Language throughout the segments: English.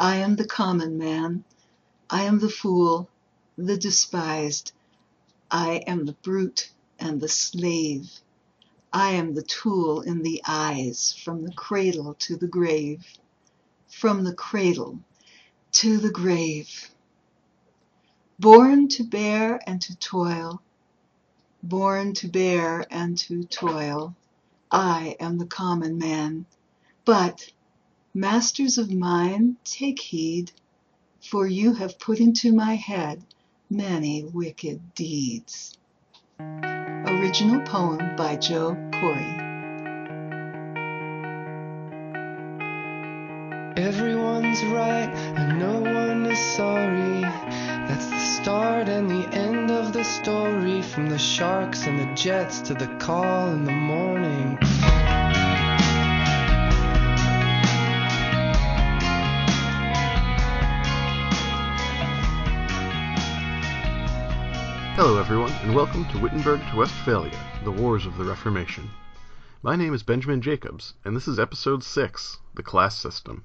I am the common man. I am the fool, the despised. I am the brute and the slave. I am the tool in the eyes from the cradle to the grave. From the cradle to the grave. Born to bear and to toil, born to bear and to toil, I am the common man. But, masters of mine, take heed, for you have put into my head many wicked deeds. Original poem by Joe Corey. Everyone's right and no one is sorry. That's the start and the end of the story. From the sharks and the jets to the call in the morning. Hello, everyone, and welcome to Wittenberg to Westphalia, the Wars of the Reformation. My name is Benjamin Jacobs, and this is Episode 6 The Class System.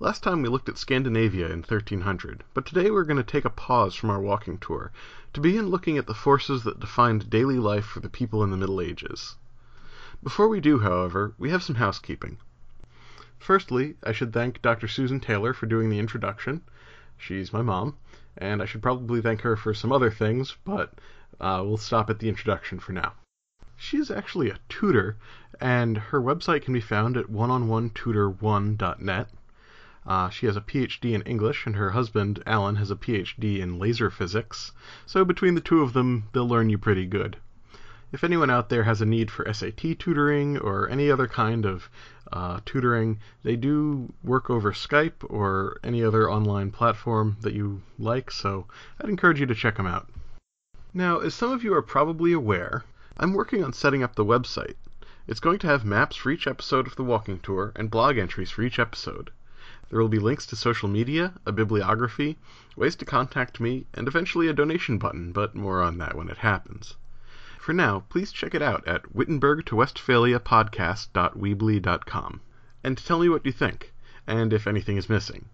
Last time we looked at Scandinavia in 1300, but today we're going to take a pause from our walking tour to begin looking at the forces that defined daily life for the people in the Middle Ages. Before we do, however, we have some housekeeping. Firstly, I should thank Dr. Susan Taylor for doing the introduction. She's my mom and I should probably thank her for some other things, but uh, we'll stop at the introduction for now. She is actually a tutor, and her website can be found at oneonone-tutor1.net. Uh, she has a PhD in English, and her husband, Alan, has a PhD in laser physics, so between the two of them, they'll learn you pretty good. If anyone out there has a need for SAT tutoring or any other kind of uh, tutoring, they do work over Skype or any other online platform that you like, so I'd encourage you to check them out. Now, as some of you are probably aware, I'm working on setting up the website. It's going to have maps for each episode of the walking tour and blog entries for each episode. There will be links to social media, a bibliography, ways to contact me, and eventually a donation button, but more on that when it happens. For now, please check it out at Wittenberg to Westphalia podcast.weebly.com and tell me what you think, and if anything is missing.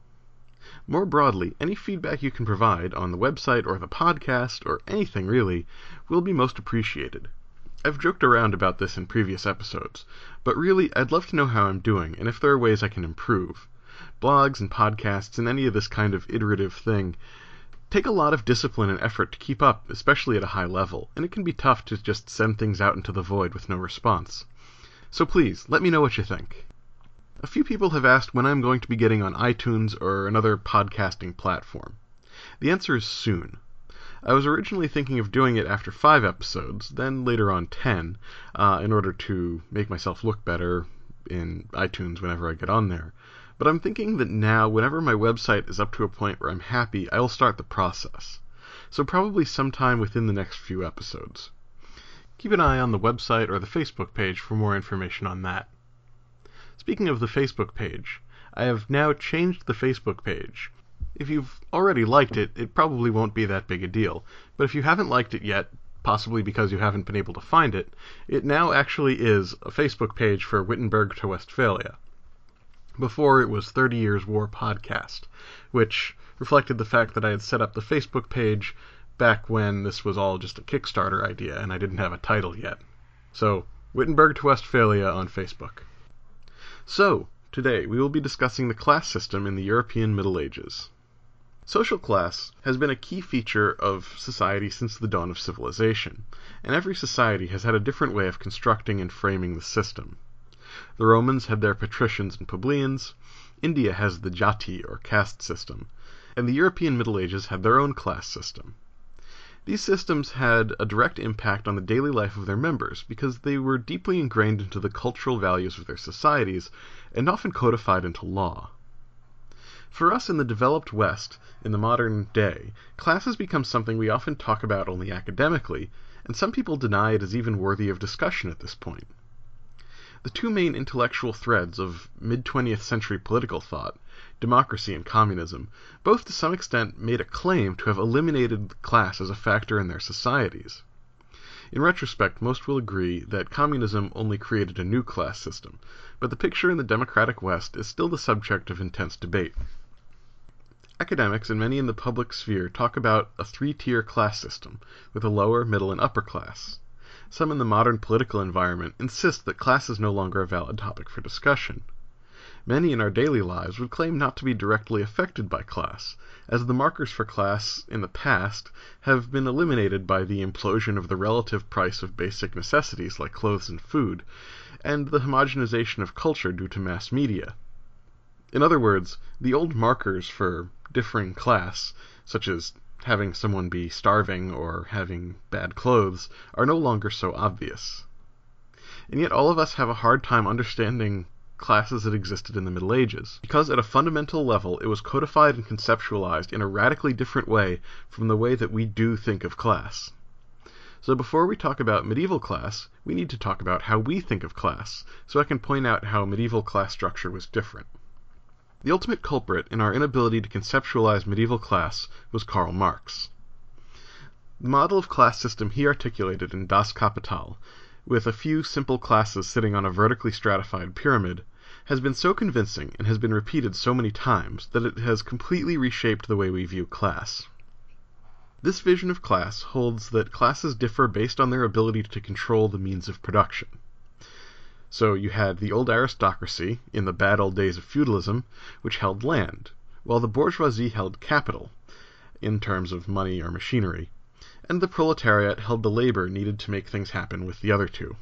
More broadly, any feedback you can provide on the website or the podcast, or anything really, will be most appreciated. I've joked around about this in previous episodes, but really, I'd love to know how I'm doing and if there are ways I can improve. Blogs and podcasts and any of this kind of iterative thing take a lot of discipline and effort to keep up, especially at a high level, and it can be tough to just send things out into the void with no response. So please, let me know what you think. A few people have asked when I'm going to be getting on iTunes or another podcasting platform. The answer is soon. I was originally thinking of doing it after five episodes, then later on ten, uh, in order to make myself look better in iTunes whenever I get on there. But I'm thinking that now, whenever my website is up to a point where I'm happy, I'll start the process. So probably sometime within the next few episodes. Keep an eye on the website or the Facebook page for more information on that. Speaking of the Facebook page, I have now changed the Facebook page. If you've already liked it, it probably won't be that big a deal. But if you haven't liked it yet, possibly because you haven't been able to find it, it now actually is a Facebook page for Wittenberg to Westphalia before it was 30 Years War Podcast, which reflected the fact that I had set up the Facebook page back when this was all just a Kickstarter idea and I didn't have a title yet. So, Wittenberg to Westphalia on Facebook. So, today we will be discussing the class system in the European Middle Ages. Social class has been a key feature of society since the dawn of civilization, and every society has had a different way of constructing and framing the system. The Romans had their patricians and plebeians, India has the jati or caste system, and the European Middle Ages had their own class system. These systems had a direct impact on the daily life of their members because they were deeply ingrained into the cultural values of their societies and often codified into law. For us in the developed West, in the modern day, class has become something we often talk about only academically, and some people deny it is even worthy of discussion at this point. The two main intellectual threads of mid 20th century political thought, democracy and communism, both to some extent made a claim to have eliminated class as a factor in their societies. In retrospect, most will agree that communism only created a new class system, but the picture in the democratic West is still the subject of intense debate. Academics and many in the public sphere talk about a three tier class system, with a lower, middle, and upper class. Some in the modern political environment insist that class is no longer a valid topic for discussion. Many in our daily lives would claim not to be directly affected by class, as the markers for class in the past have been eliminated by the implosion of the relative price of basic necessities like clothes and food, and the homogenization of culture due to mass media. In other words, the old markers for differing class, such as having someone be starving or having bad clothes, are no longer so obvious. And yet all of us have a hard time understanding classes that existed in the Middle Ages, because at a fundamental level it was codified and conceptualized in a radically different way from the way that we do think of class. So before we talk about medieval class, we need to talk about how we think of class, so I can point out how medieval class structure was different. The ultimate culprit in our inability to conceptualize medieval class was Karl Marx. The model of class system he articulated in Das Kapital with a few simple classes sitting on a vertically stratified pyramid, has been so convincing and has been repeated so many times that it has completely reshaped the way we view class. This vision of class holds that classes differ based on their ability to control the means of production. So you had the old aristocracy, in the bad old days of feudalism, which held land, while the bourgeoisie held capital, in terms of money or machinery and the proletariat held the labor needed to make things happen with the other two.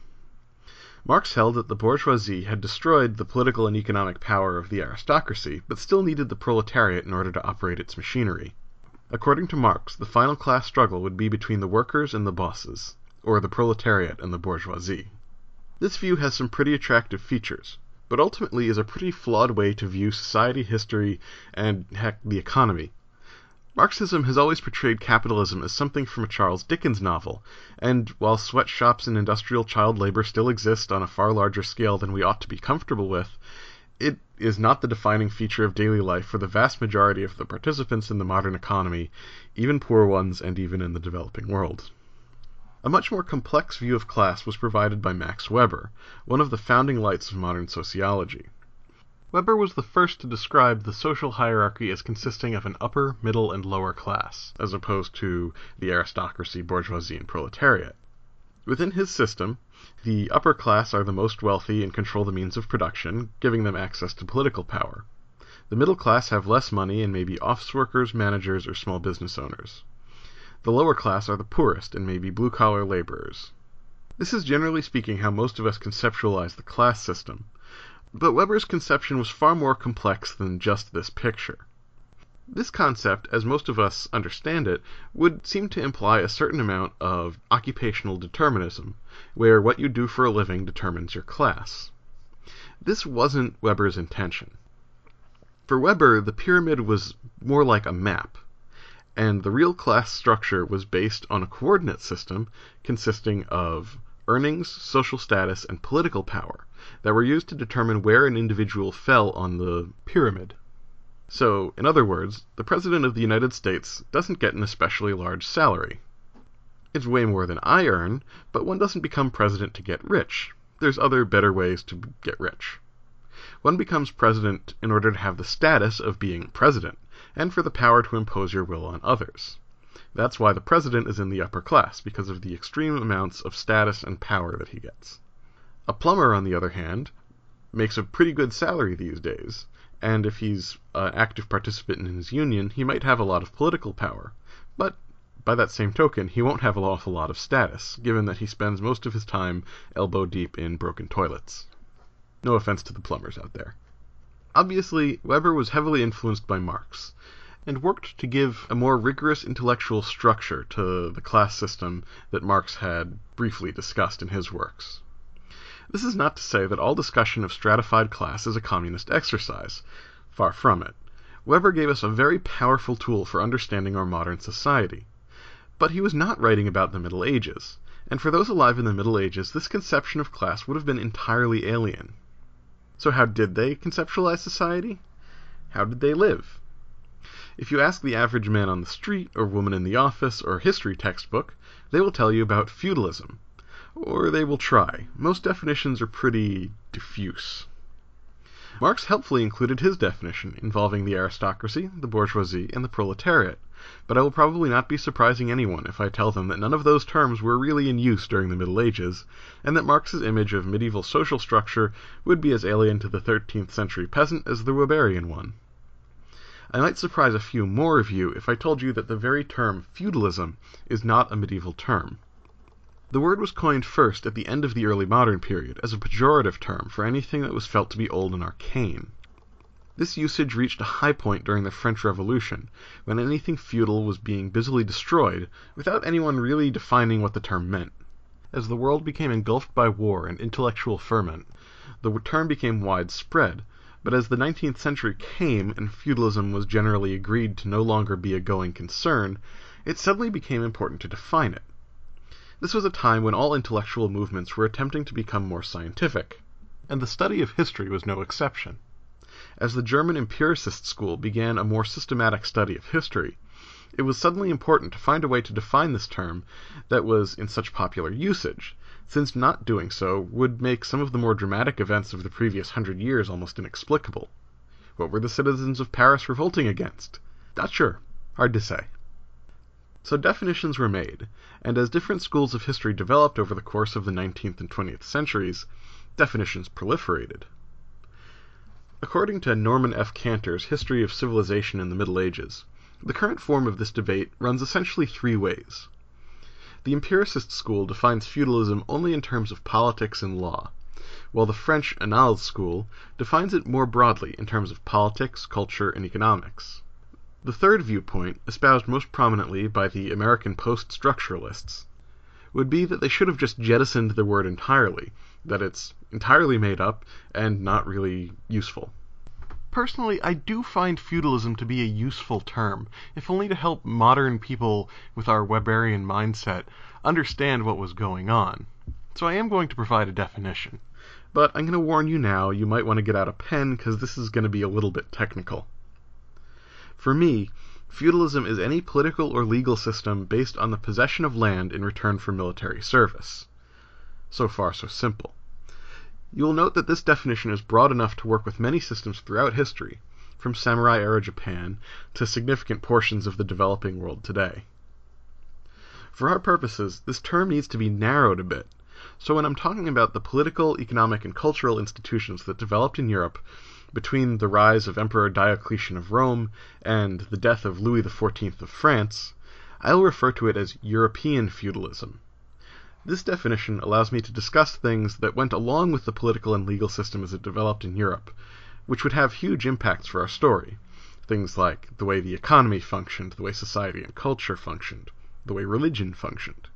Marx held that the bourgeoisie had destroyed the political and economic power of the aristocracy, but still needed the proletariat in order to operate its machinery. According to Marx, the final class struggle would be between the workers and the bosses, or the proletariat and the bourgeoisie. This view has some pretty attractive features, but ultimately is a pretty flawed way to view society, history, and, heck, the economy. Marxism has always portrayed capitalism as something from a Charles Dickens novel, and while sweatshops and industrial child labor still exist on a far larger scale than we ought to be comfortable with, it is not the defining feature of daily life for the vast majority of the participants in the modern economy, even poor ones and even in the developing world. A much more complex view of class was provided by Max Weber, one of the founding lights of modern sociology. Weber was the first to describe the social hierarchy as consisting of an upper, middle, and lower class, as opposed to the aristocracy, bourgeoisie, and proletariat. Within his system, the upper class are the most wealthy and control the means of production, giving them access to political power. The middle class have less money and may be office workers, managers, or small business owners. The lower class are the poorest and may be blue collar laborers. This is generally speaking how most of us conceptualize the class system, but Weber's conception was far more complex than just this picture. This concept, as most of us understand it, would seem to imply a certain amount of occupational determinism, where what you do for a living determines your class. This wasn't Weber's intention. For Weber, the pyramid was more like a map, and the real class structure was based on a coordinate system consisting of earnings, social status, and political power that were used to determine where an individual fell on the pyramid. So, in other words, the President of the United States doesn't get an especially large salary. It's way more than I earn, but one doesn't become president to get rich. There's other better ways to get rich. One becomes president in order to have the status of being president, and for the power to impose your will on others. That's why the president is in the upper class, because of the extreme amounts of status and power that he gets. A plumber, on the other hand, makes a pretty good salary these days, and if he's an active participant in his union, he might have a lot of political power. But by that same token, he won't have an awful lot of status, given that he spends most of his time elbow deep in broken toilets. No offense to the plumbers out there. Obviously, Weber was heavily influenced by Marx, and worked to give a more rigorous intellectual structure to the class system that Marx had briefly discussed in his works. This is not to say that all discussion of stratified class is a communist exercise. Far from it. Weber gave us a very powerful tool for understanding our modern society. But he was not writing about the Middle Ages, and for those alive in the Middle Ages this conception of class would have been entirely alien. So how did they conceptualize society? How did they live? If you ask the average man on the street, or woman in the office, or history textbook, they will tell you about feudalism. Or they will try. Most definitions are pretty diffuse. Marx helpfully included his definition, involving the aristocracy, the bourgeoisie, and the proletariat, but I will probably not be surprising anyone if I tell them that none of those terms were really in use during the Middle Ages, and that Marx's image of medieval social structure would be as alien to the 13th century peasant as the Weberian one. I might surprise a few more of you if I told you that the very term feudalism is not a medieval term. The word was coined first at the end of the early modern period as a pejorative term for anything that was felt to be old and arcane. This usage reached a high point during the French Revolution, when anything feudal was being busily destroyed without anyone really defining what the term meant. As the world became engulfed by war and intellectual ferment, the term became widespread, but as the nineteenth century came and feudalism was generally agreed to no longer be a going concern, it suddenly became important to define it. This was a time when all intellectual movements were attempting to become more scientific, and the study of history was no exception. As the German empiricist school began a more systematic study of history, it was suddenly important to find a way to define this term that was in such popular usage, since not doing so would make some of the more dramatic events of the previous hundred years almost inexplicable. What were the citizens of Paris revolting against? Not sure. Hard to say. So definitions were made, and as different schools of history developed over the course of the 19th and 20th centuries, definitions proliferated. According to Norman F. Cantor's History of Civilization in the Middle Ages, the current form of this debate runs essentially three ways. The empiricist school defines feudalism only in terms of politics and law, while the French Annales school defines it more broadly in terms of politics, culture, and economics. The third viewpoint, espoused most prominently by the American post-structuralists, would be that they should have just jettisoned the word entirely, that it's entirely made up and not really useful. Personally, I do find feudalism to be a useful term, if only to help modern people with our Weberian mindset understand what was going on. So I am going to provide a definition. But I'm going to warn you now, you might want to get out a pen because this is going to be a little bit technical. For me, feudalism is any political or legal system based on the possession of land in return for military service. So far, so simple. You will note that this definition is broad enough to work with many systems throughout history, from samurai era Japan to significant portions of the developing world today. For our purposes, this term needs to be narrowed a bit, so when I'm talking about the political, economic, and cultural institutions that developed in Europe between the rise of Emperor Diocletian of Rome and the death of Louis XIV of France, I will refer to it as European feudalism. This definition allows me to discuss things that went along with the political and legal system as it developed in Europe, which would have huge impacts for our story. Things like the way the economy functioned, the way society and culture functioned, the way religion functioned.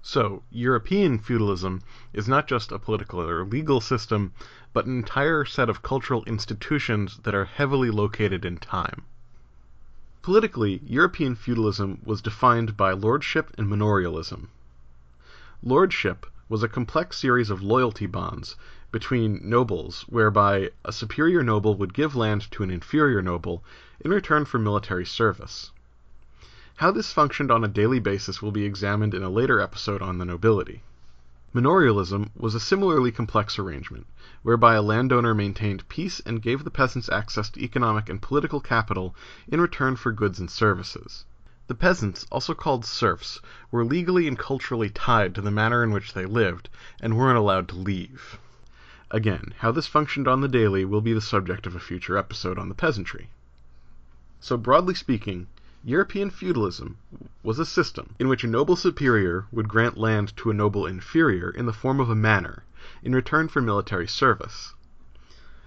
So, European feudalism is not just a political or legal system, but an entire set of cultural institutions that are heavily located in time. Politically, European feudalism was defined by lordship and manorialism. Lordship was a complex series of loyalty bonds between nobles whereby a superior noble would give land to an inferior noble in return for military service. How this functioned on a daily basis will be examined in a later episode on the nobility. Manorialism was a similarly complex arrangement, whereby a landowner maintained peace and gave the peasants access to economic and political capital in return for goods and services. The peasants, also called serfs, were legally and culturally tied to the manner in which they lived, and weren't allowed to leave. Again, how this functioned on the daily will be the subject of a future episode on the peasantry. So, broadly speaking, European feudalism was a system in which a noble superior would grant land to a noble inferior in the form of a manor, in return for military service.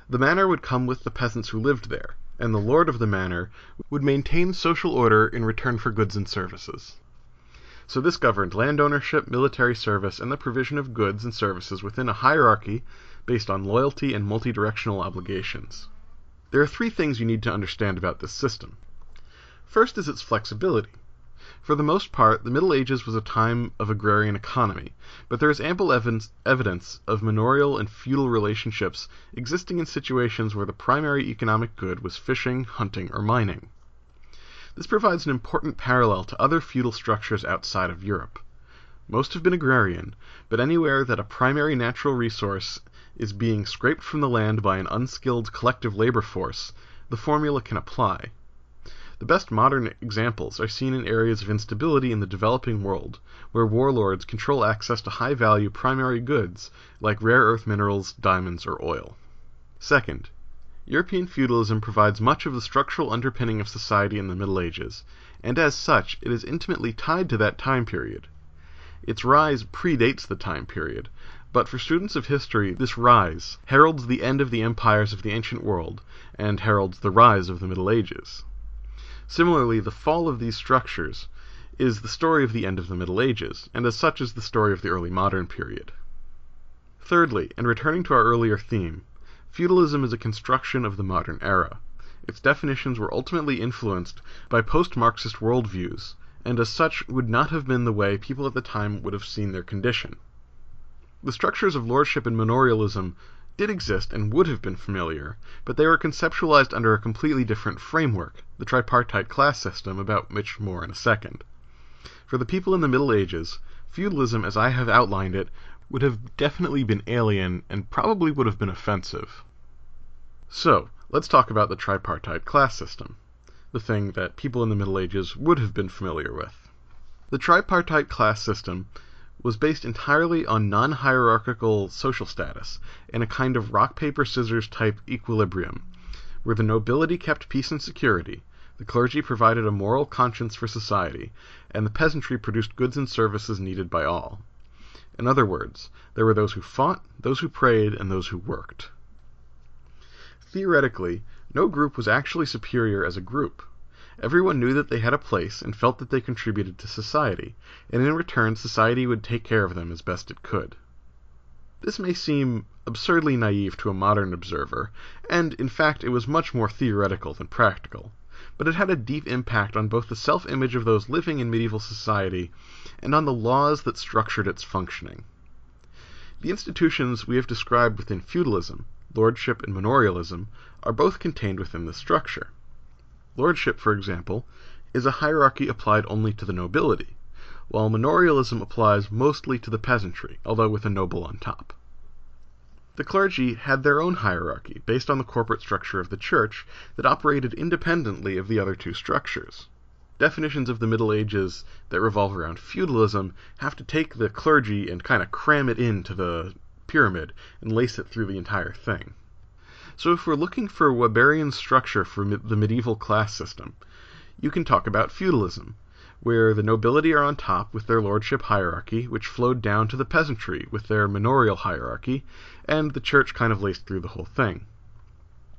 The manor would come with the peasants who lived there, and the lord of the manor would maintain social order in return for goods and services. So this governed land ownership, military service, and the provision of goods and services within a hierarchy based on loyalty and multi-directional obligations. There are three things you need to understand about this system. First is its flexibility. For the most part, the Middle Ages was a time of agrarian economy, but there is ample evidence of manorial and feudal relationships existing in situations where the primary economic good was fishing, hunting, or mining. This provides an important parallel to other feudal structures outside of Europe. Most have been agrarian, but anywhere that a primary natural resource is being scraped from the land by an unskilled collective labor force, the formula can apply. The best modern examples are seen in areas of instability in the developing world, where warlords control access to high value primary goods like rare earth minerals, diamonds, or oil. Second, European feudalism provides much of the structural underpinning of society in the Middle Ages, and as such it is intimately tied to that time period. Its rise predates the time period, but for students of history this rise heralds the end of the empires of the ancient world and heralds the rise of the Middle Ages. Similarly, the fall of these structures is the story of the end of the Middle Ages, and as such is the story of the early modern period. Thirdly, and returning to our earlier theme, feudalism is a construction of the modern era. Its definitions were ultimately influenced by post-Marxist worldviews, and as such would not have been the way people at the time would have seen their condition. The structures of lordship and manorialism did exist and would have been familiar, but they were conceptualized under a completely different framework, the tripartite class system, about which more in a second. For the people in the Middle Ages, feudalism as I have outlined it would have definitely been alien and probably would have been offensive. So, let's talk about the tripartite class system, the thing that people in the Middle Ages would have been familiar with. The tripartite class system was based entirely on non hierarchical social status and a kind of rock, paper, scissors type equilibrium, where the nobility kept peace and security, the clergy provided a moral conscience for society, and the peasantry produced goods and services needed by all. In other words, there were those who fought, those who prayed, and those who worked. Theoretically, no group was actually superior as a group. Everyone knew that they had a place and felt that they contributed to society, and in return society would take care of them as best it could. This may seem absurdly naive to a modern observer, and in fact it was much more theoretical than practical, but it had a deep impact on both the self image of those living in medieval society and on the laws that structured its functioning. The institutions we have described within feudalism, lordship and manorialism, are both contained within this structure. Lordship, for example, is a hierarchy applied only to the nobility, while manorialism applies mostly to the peasantry, although with a noble on top. The clergy had their own hierarchy based on the corporate structure of the church that operated independently of the other two structures. Definitions of the Middle Ages that revolve around feudalism have to take the clergy and kind of cram it into the pyramid and lace it through the entire thing. So if we're looking for a Weberian structure for the medieval class system, you can talk about feudalism, where the nobility are on top with their lordship hierarchy, which flowed down to the peasantry with their manorial hierarchy, and the church kind of laced through the whole thing.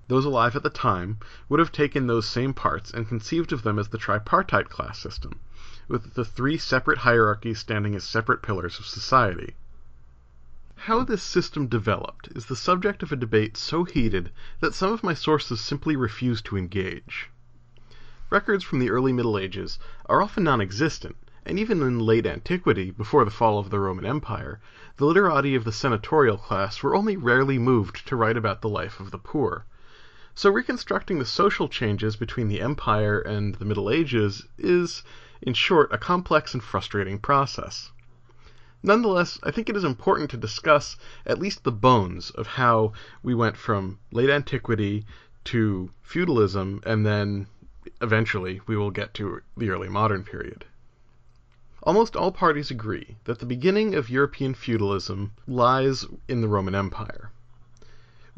Those alive at the time would have taken those same parts and conceived of them as the tripartite class system, with the three separate hierarchies standing as separate pillars of society. How this system developed is the subject of a debate so heated that some of my sources simply refuse to engage. Records from the early Middle Ages are often non-existent, and even in late antiquity, before the fall of the Roman Empire, the literati of the senatorial class were only rarely moved to write about the life of the poor. So reconstructing the social changes between the Empire and the Middle Ages is, in short, a complex and frustrating process. Nonetheless, I think it is important to discuss at least the bones of how we went from late antiquity to feudalism, and then eventually we will get to the early modern period. Almost all parties agree that the beginning of European feudalism lies in the Roman Empire.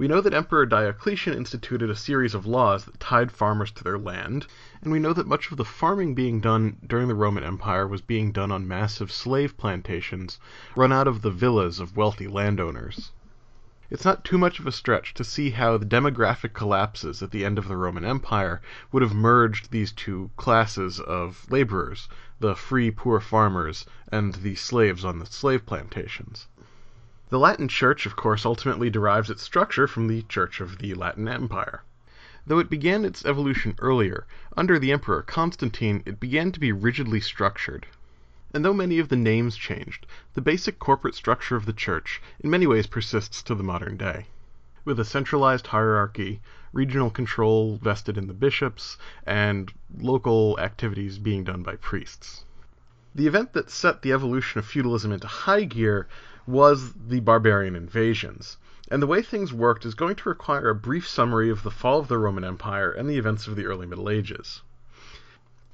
We know that Emperor Diocletian instituted a series of laws that tied farmers to their land, and we know that much of the farming being done during the Roman Empire was being done on massive slave plantations run out of the villas of wealthy landowners. It's not too much of a stretch to see how the demographic collapses at the end of the Roman Empire would have merged these two classes of laborers, the free poor farmers and the slaves on the slave plantations. The Latin Church, of course, ultimately derives its structure from the Church of the Latin Empire. Though it began its evolution earlier, under the Emperor Constantine it began to be rigidly structured. And though many of the names changed, the basic corporate structure of the Church in many ways persists to the modern day. With a centralized hierarchy, regional control vested in the bishops, and local activities being done by priests. The event that set the evolution of feudalism into high gear was the barbarian invasions. And the way things worked is going to require a brief summary of the fall of the Roman Empire and the events of the early Middle Ages.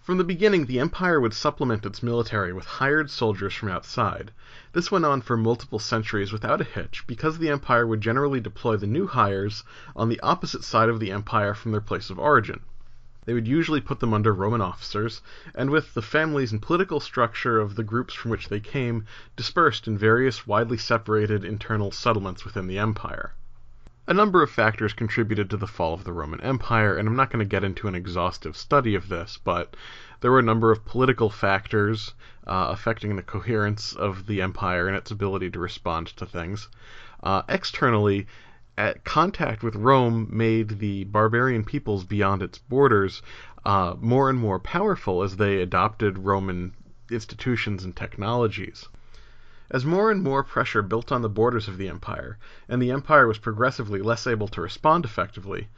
From the beginning, the empire would supplement its military with hired soldiers from outside. This went on for multiple centuries without a hitch because the empire would generally deploy the new hires on the opposite side of the empire from their place of origin. They would usually put them under Roman officers, and with the families and political structure of the groups from which they came dispersed in various widely separated internal settlements within the empire. A number of factors contributed to the fall of the Roman Empire, and I'm not going to get into an exhaustive study of this, but there were a number of political factors uh, affecting the coherence of the empire and its ability to respond to things. Uh, externally, at contact with Rome made the barbarian peoples beyond its borders uh, more and more powerful as they adopted Roman institutions and technologies. As more and more pressure built on the borders of the empire, and the empire was progressively less able to respond effectively,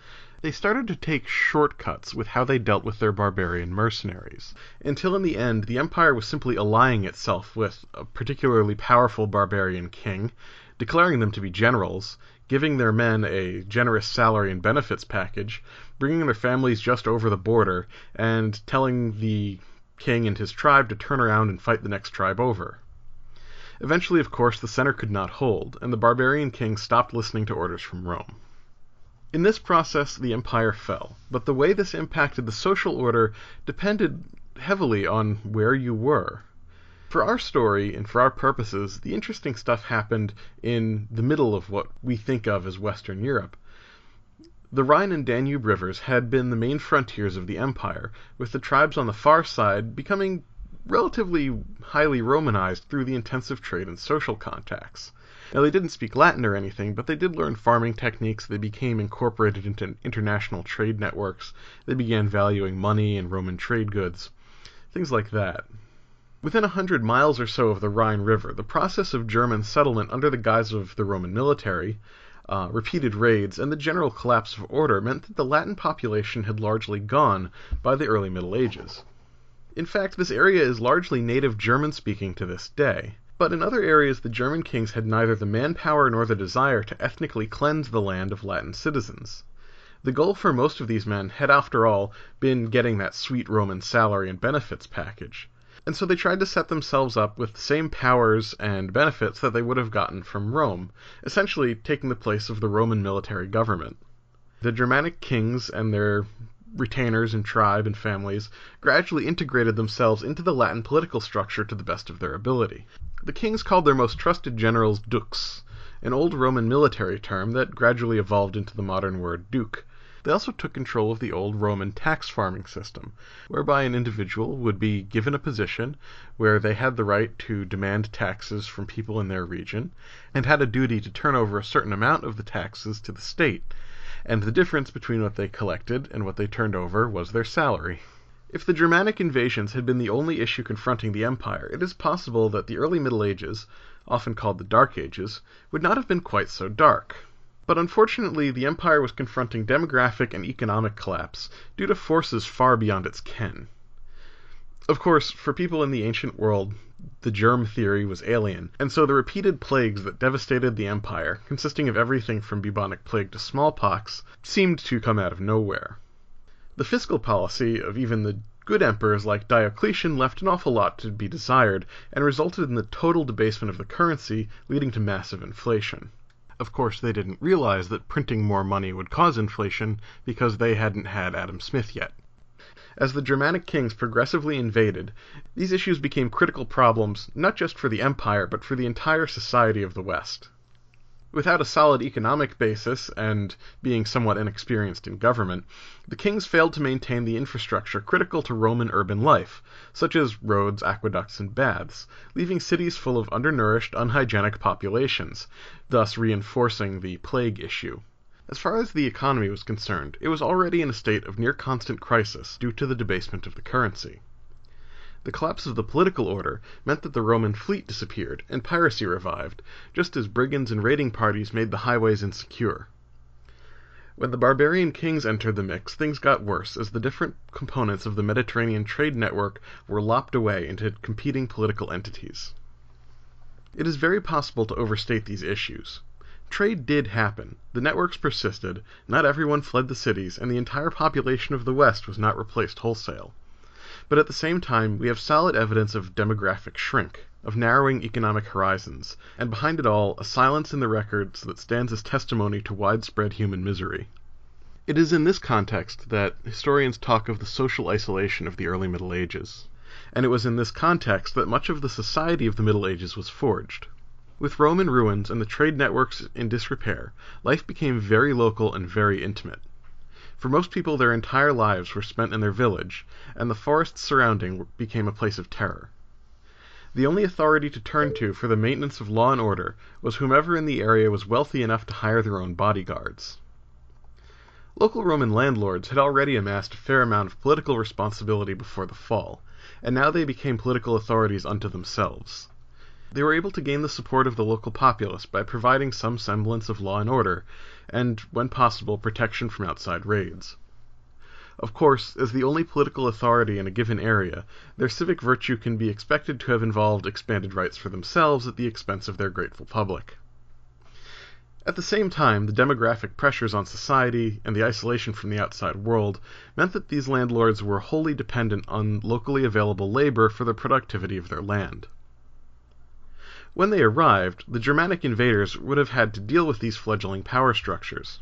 they started to take shortcuts with how they dealt with their barbarian mercenaries, until in the end the empire was simply allying itself with a particularly powerful barbarian king, declaring them to be generals, giving their men a generous salary and benefits package, bringing their families just over the border, and telling the king and his tribe to turn around and fight the next tribe over. Eventually, of course, the center could not hold, and the barbarian king stopped listening to orders from Rome. In this process, the empire fell, but the way this impacted the social order depended heavily on where you were. For our story and for our purposes, the interesting stuff happened in the middle of what we think of as Western Europe. The Rhine and Danube rivers had been the main frontiers of the empire, with the tribes on the far side becoming relatively highly Romanized through the intensive trade and social contacts. Now, they didn't speak Latin or anything, but they did learn farming techniques. They became incorporated into international trade networks. They began valuing money and Roman trade goods, things like that. Within a hundred miles or so of the Rhine River, the process of German settlement under the guise of the Roman military, uh, repeated raids, and the general collapse of order meant that the Latin population had largely gone by the early Middle Ages. In fact, this area is largely native German speaking to this day. But in other areas the German kings had neither the manpower nor the desire to ethnically cleanse the land of Latin citizens. The goal for most of these men had after all been getting that sweet Roman salary and benefits package and so they tried to set themselves up with the same powers and benefits that they would have gotten from Rome, essentially taking the place of the Roman military government. The Germanic kings and their retainers and tribe and families gradually integrated themselves into the Latin political structure to the best of their ability. The kings called their most trusted generals dux, an old Roman military term that gradually evolved into the modern word duke. They also took control of the old Roman tax farming system, whereby an individual would be given a position where they had the right to demand taxes from people in their region, and had a duty to turn over a certain amount of the taxes to the state, and the difference between what they collected and what they turned over was their salary. If the Germanic invasions had been the only issue confronting the empire, it is possible that the early Middle Ages, often called the Dark Ages, would not have been quite so dark. But unfortunately the empire was confronting demographic and economic collapse due to forces far beyond its ken. Of course, for people in the ancient world, the germ theory was alien, and so the repeated plagues that devastated the empire, consisting of everything from bubonic plague to smallpox, seemed to come out of nowhere. The fiscal policy of even the good emperors like Diocletian left an awful lot to be desired, and resulted in the total debasement of the currency, leading to massive inflation. Of course, they didn't realize that printing more money would cause inflation because they hadn't had Adam Smith yet. As the Germanic kings progressively invaded, these issues became critical problems not just for the empire but for the entire society of the West. Without a solid economic basis, and being somewhat inexperienced in government, the kings failed to maintain the infrastructure critical to Roman urban life, such as roads, aqueducts, and baths, leaving cities full of undernourished, unhygienic populations, thus reinforcing the plague issue. As far as the economy was concerned, it was already in a state of near constant crisis due to the debasement of the currency. The collapse of the political order meant that the Roman fleet disappeared and piracy revived, just as brigands and raiding parties made the highways insecure. When the barbarian kings entered the mix, things got worse as the different components of the Mediterranean trade network were lopped away into competing political entities. It is very possible to overstate these issues. Trade did happen, the networks persisted, not everyone fled the cities, and the entire population of the West was not replaced wholesale but at the same time we have solid evidence of demographic shrink, of narrowing economic horizons, and behind it all a silence in the records that stands as testimony to widespread human misery. It is in this context that historians talk of the social isolation of the early Middle Ages, and it was in this context that much of the society of the Middle Ages was forged. With Rome in ruins and the trade networks in disrepair, life became very local and very intimate. For most people their entire lives were spent in their village, and the forests surrounding became a place of terror. The only authority to turn to for the maintenance of law and order was whomever in the area was wealthy enough to hire their own bodyguards. Local Roman landlords had already amassed a fair amount of political responsibility before the fall, and now they became political authorities unto themselves. They were able to gain the support of the local populace by providing some semblance of law and order, and, when possible, protection from outside raids. Of course, as the only political authority in a given area, their civic virtue can be expected to have involved expanded rights for themselves at the expense of their grateful public. At the same time, the demographic pressures on society and the isolation from the outside world meant that these landlords were wholly dependent on locally available labor for the productivity of their land. When they arrived, the Germanic invaders would have had to deal with these fledgling power structures.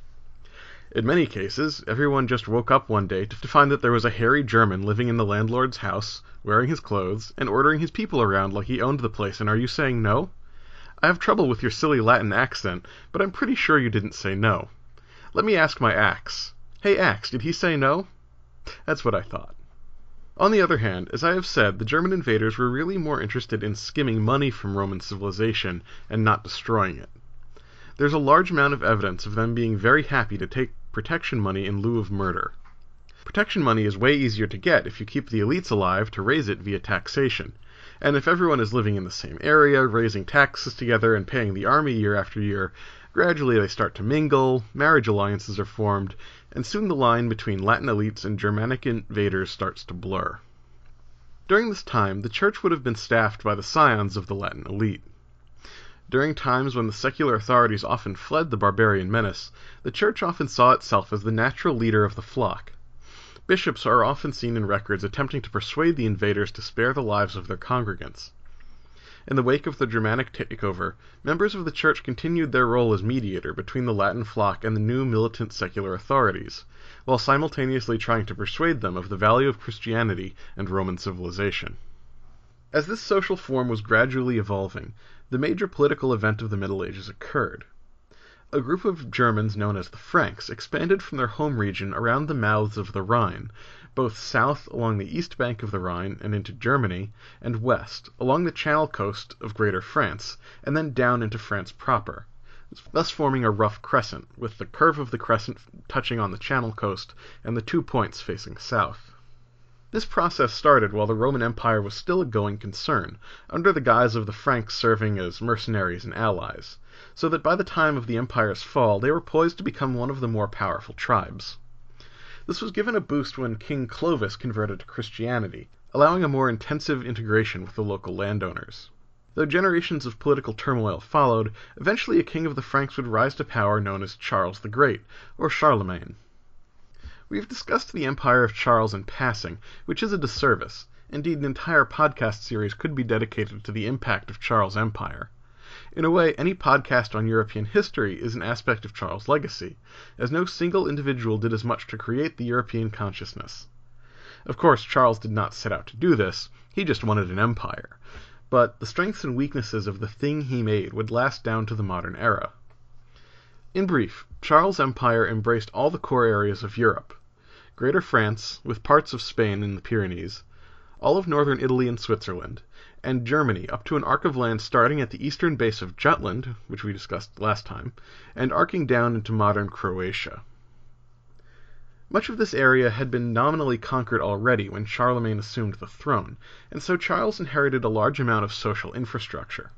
In many cases, everyone just woke up one day to find that there was a hairy German living in the landlord's house, wearing his clothes, and ordering his people around like he owned the place, and are you saying no? I have trouble with your silly Latin accent, but I'm pretty sure you didn't say no. Let me ask my axe. Hey, axe, did he say no? That's what I thought. On the other hand, as I have said, the German invaders were really more interested in skimming money from Roman civilization and not destroying it. There's a large amount of evidence of them being very happy to take protection money in lieu of murder. Protection money is way easier to get if you keep the elites alive to raise it via taxation, and if everyone is living in the same area, raising taxes together and paying the army year after year, gradually they start to mingle, marriage alliances are formed, and soon the line between Latin elites and Germanic invaders starts to blur. During this time, the church would have been staffed by the scions of the Latin elite. During times when the secular authorities often fled the barbarian menace, the church often saw itself as the natural leader of the flock. Bishops are often seen in records attempting to persuade the invaders to spare the lives of their congregants. In the wake of the Germanic takeover, members of the Church continued their role as mediator between the Latin flock and the new militant secular authorities, while simultaneously trying to persuade them of the value of Christianity and Roman civilization. As this social form was gradually evolving, the major political event of the Middle Ages occurred a group of Germans known as the Franks expanded from their home region around the mouths of the Rhine, both south along the east bank of the Rhine and into Germany, and west along the Channel coast of Greater France, and then down into France proper, thus forming a rough crescent, with the curve of the crescent touching on the Channel coast and the two points facing south. This process started while the Roman Empire was still a going concern, under the guise of the Franks serving as mercenaries and allies, so that by the time of the Empire's fall they were poised to become one of the more powerful tribes. This was given a boost when King Clovis converted to Christianity, allowing a more intensive integration with the local landowners. Though generations of political turmoil followed, eventually a king of the Franks would rise to power known as Charles the Great, or Charlemagne. We have discussed the empire of Charles in passing, which is a disservice; indeed an entire podcast series could be dedicated to the impact of Charles' empire. In a way, any podcast on European history is an aspect of Charles' legacy, as no single individual did as much to create the European consciousness. Of course, Charles did not set out to do this, he just wanted an empire. But the strengths and weaknesses of the thing he made would last down to the modern era. In brief, Charles' empire embraced all the core areas of Europe Greater France, with parts of Spain and the Pyrenees, all of northern Italy and Switzerland, and Germany up to an arc of land starting at the eastern base of Jutland, which we discussed last time, and arcing down into modern Croatia. Much of this area had been nominally conquered already when Charlemagne assumed the throne, and so Charles inherited a large amount of social infrastructure.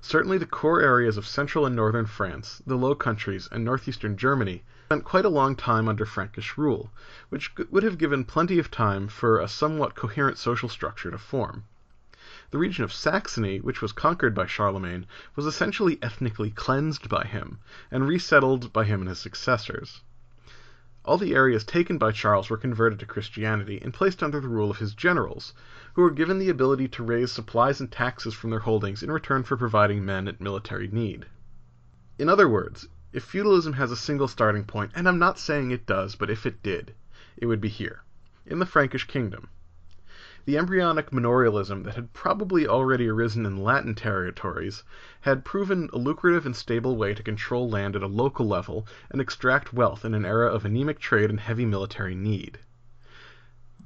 Certainly the core areas of central and northern France, the Low Countries, and northeastern Germany spent quite a long time under Frankish rule, which would have given plenty of time for a somewhat coherent social structure to form. The region of Saxony, which was conquered by Charlemagne, was essentially ethnically cleansed by him, and resettled by him and his successors. All the areas taken by Charles were converted to Christianity and placed under the rule of his generals, who were given the ability to raise supplies and taxes from their holdings in return for providing men at military need. In other words, if feudalism has a single starting point, and I'm not saying it does, but if it did, it would be here, in the Frankish kingdom. The embryonic manorialism that had probably already arisen in Latin territories had proven a lucrative and stable way to control land at a local level and extract wealth in an era of anemic trade and heavy military need.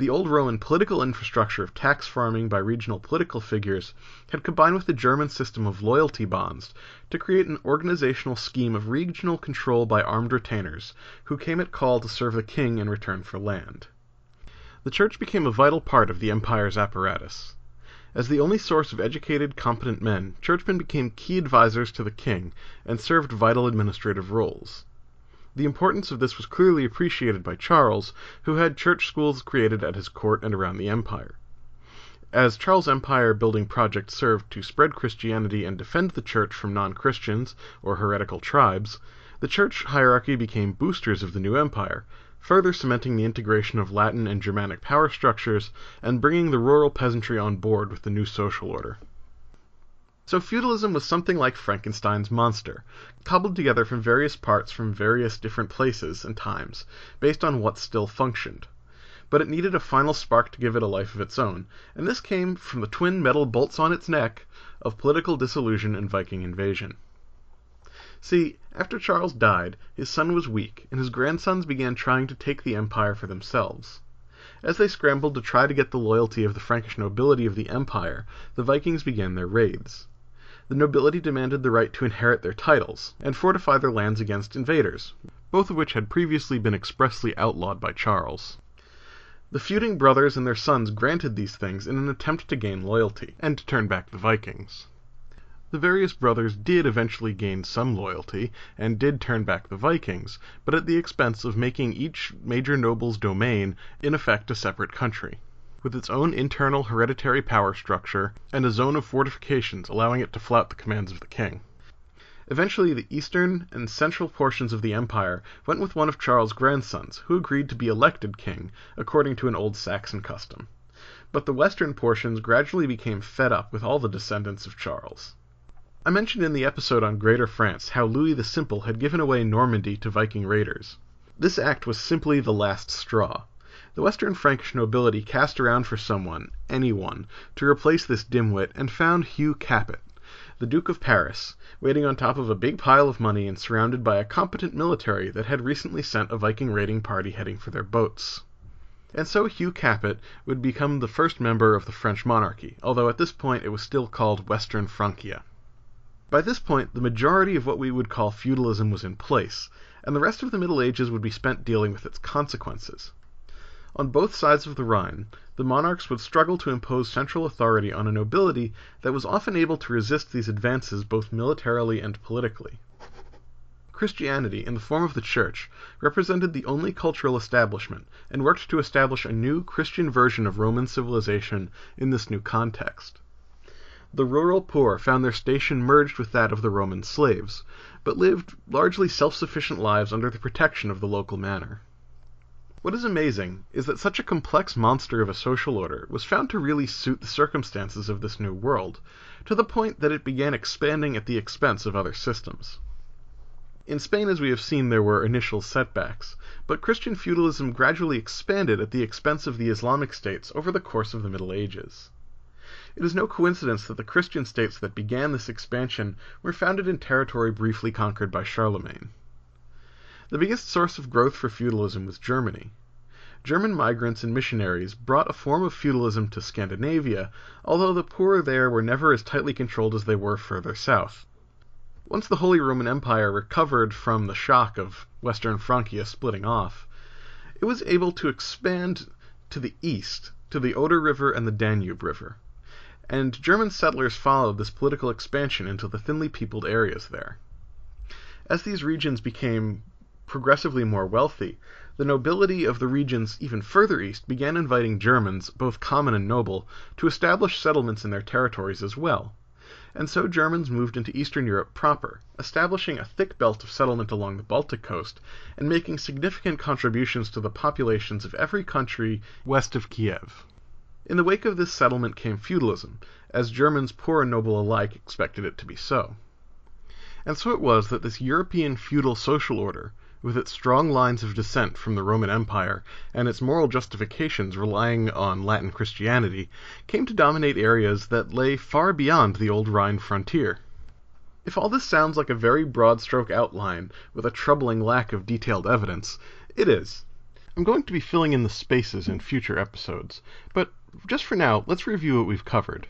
The old Roman political infrastructure of tax farming by regional political figures had combined with the German system of loyalty bonds to create an organizational scheme of regional control by armed retainers who came at call to serve the king in return for land. The Church became a vital part of the empire's apparatus. As the only source of educated, competent men, churchmen became key advisers to the king and served vital administrative roles. The importance of this was clearly appreciated by Charles, who had church schools created at his court and around the empire. As Charles' empire building project served to spread Christianity and defend the church from non Christians or heretical tribes, the church hierarchy became boosters of the new empire, further cementing the integration of Latin and Germanic power structures and bringing the rural peasantry on board with the new social order. So feudalism was something like Frankenstein's monster, cobbled together from various parts from various different places and times, based on what still functioned. But it needed a final spark to give it a life of its own, and this came from the twin metal bolts on its neck of political dissolution and Viking invasion. See, after Charles died, his son was weak, and his grandsons began trying to take the empire for themselves. As they scrambled to try to get the loyalty of the Frankish nobility of the empire, the Vikings began their raids the nobility demanded the right to inherit their titles, and fortify their lands against invaders, both of which had previously been expressly outlawed by Charles. The feuding brothers and their sons granted these things in an attempt to gain loyalty, and to turn back the Vikings. The various brothers did eventually gain some loyalty, and did turn back the Vikings, but at the expense of making each major noble's domain in effect a separate country with its own internal hereditary power structure and a zone of fortifications allowing it to flout the commands of the king. Eventually the eastern and central portions of the empire went with one of Charles' grandsons, who agreed to be elected king according to an old Saxon custom. But the western portions gradually became fed up with all the descendants of Charles. I mentioned in the episode on Greater France how Louis the Simple had given away Normandy to Viking raiders. This act was simply the last straw. The western Frankish nobility cast around for someone, anyone, to replace this dimwit, and found Hugh Capet, the Duke of Paris, waiting on top of a big pile of money and surrounded by a competent military that had recently sent a Viking raiding party heading for their boats. And so Hugh Capet would become the first member of the French monarchy, although at this point it was still called Western Francia. By this point the majority of what we would call feudalism was in place, and the rest of the Middle Ages would be spent dealing with its consequences. On both sides of the Rhine the monarchs would struggle to impose central authority on a nobility that was often able to resist these advances both militarily and politically. Christianity, in the form of the Church, represented the only cultural establishment, and worked to establish a new Christian version of Roman civilization in this new context. The rural poor found their station merged with that of the Roman slaves, but lived largely self sufficient lives under the protection of the local manor. What is amazing is that such a complex monster of a social order was found to really suit the circumstances of this new world, to the point that it began expanding at the expense of other systems. In Spain, as we have seen, there were initial setbacks, but Christian feudalism gradually expanded at the expense of the Islamic states over the course of the Middle Ages. It is no coincidence that the Christian states that began this expansion were founded in territory briefly conquered by Charlemagne. The biggest source of growth for feudalism was Germany. German migrants and missionaries brought a form of feudalism to Scandinavia, although the poor there were never as tightly controlled as they were further south. Once the Holy Roman Empire recovered from the shock of Western Francia splitting off, it was able to expand to the east to the Oder River and the Danube River, and German settlers followed this political expansion into the thinly peopled areas there. As these regions became progressively more wealthy, the nobility of the regions even further east began inviting Germans, both common and noble, to establish settlements in their territories as well. And so Germans moved into Eastern Europe proper, establishing a thick belt of settlement along the Baltic coast and making significant contributions to the populations of every country west of Kiev. In the wake of this settlement came feudalism, as Germans poor and noble alike expected it to be so. And so it was that this European feudal social order with its strong lines of descent from the Roman Empire and its moral justifications relying on Latin Christianity, came to dominate areas that lay far beyond the old Rhine frontier. If all this sounds like a very broad stroke outline with a troubling lack of detailed evidence, it is. I'm going to be filling in the spaces in future episodes, but just for now, let's review what we've covered.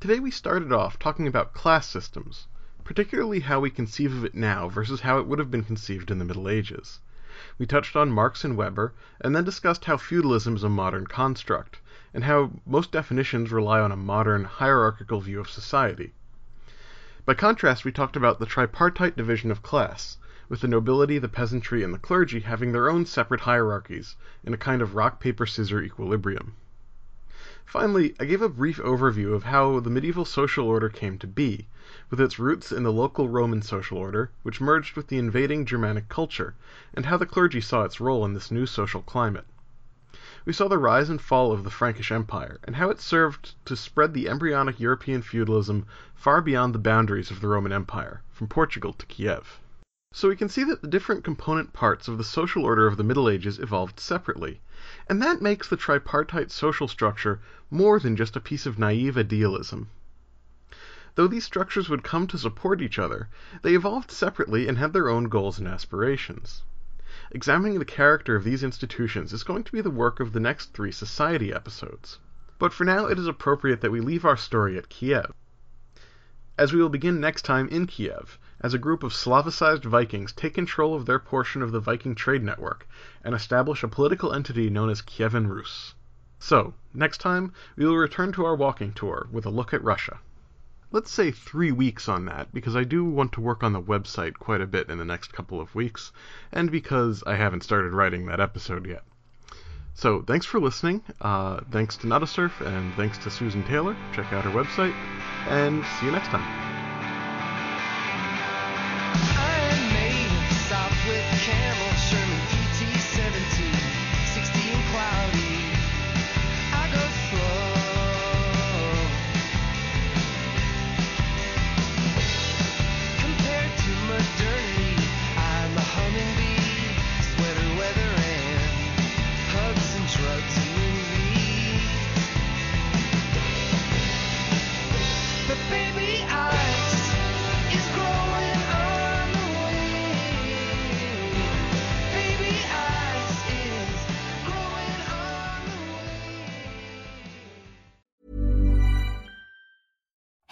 Today we started off talking about class systems, particularly how we conceive of it now versus how it would have been conceived in the Middle Ages. We touched on Marx and Weber, and then discussed how feudalism is a modern construct, and how most definitions rely on a modern, hierarchical view of society. By contrast, we talked about the tripartite division of class, with the nobility, the peasantry, and the clergy having their own separate hierarchies in a kind of rock paper scissor equilibrium. Finally, I gave a brief overview of how the medieval social order came to be, with its roots in the local Roman social order, which merged with the invading Germanic culture, and how the clergy saw its role in this new social climate. We saw the rise and fall of the Frankish Empire, and how it served to spread the embryonic European feudalism far beyond the boundaries of the Roman Empire, from Portugal to Kiev. So we can see that the different component parts of the social order of the Middle Ages evolved separately, and that makes the tripartite social structure more than just a piece of naive idealism. Though these structures would come to support each other, they evolved separately and had their own goals and aspirations. Examining the character of these institutions is going to be the work of the next three Society episodes. But for now, it is appropriate that we leave our story at Kiev. As we will begin next time in Kiev, as a group of Slavicized Vikings take control of their portion of the Viking trade network and establish a political entity known as Kievan Rus. So, next time, we will return to our walking tour with a look at Russia. Let's say three weeks on that, because I do want to work on the website quite a bit in the next couple of weeks, and because I haven't started writing that episode yet. So, thanks for listening. Uh, thanks to Notasurf, and thanks to Susan Taylor. Check out her website, and see you next time.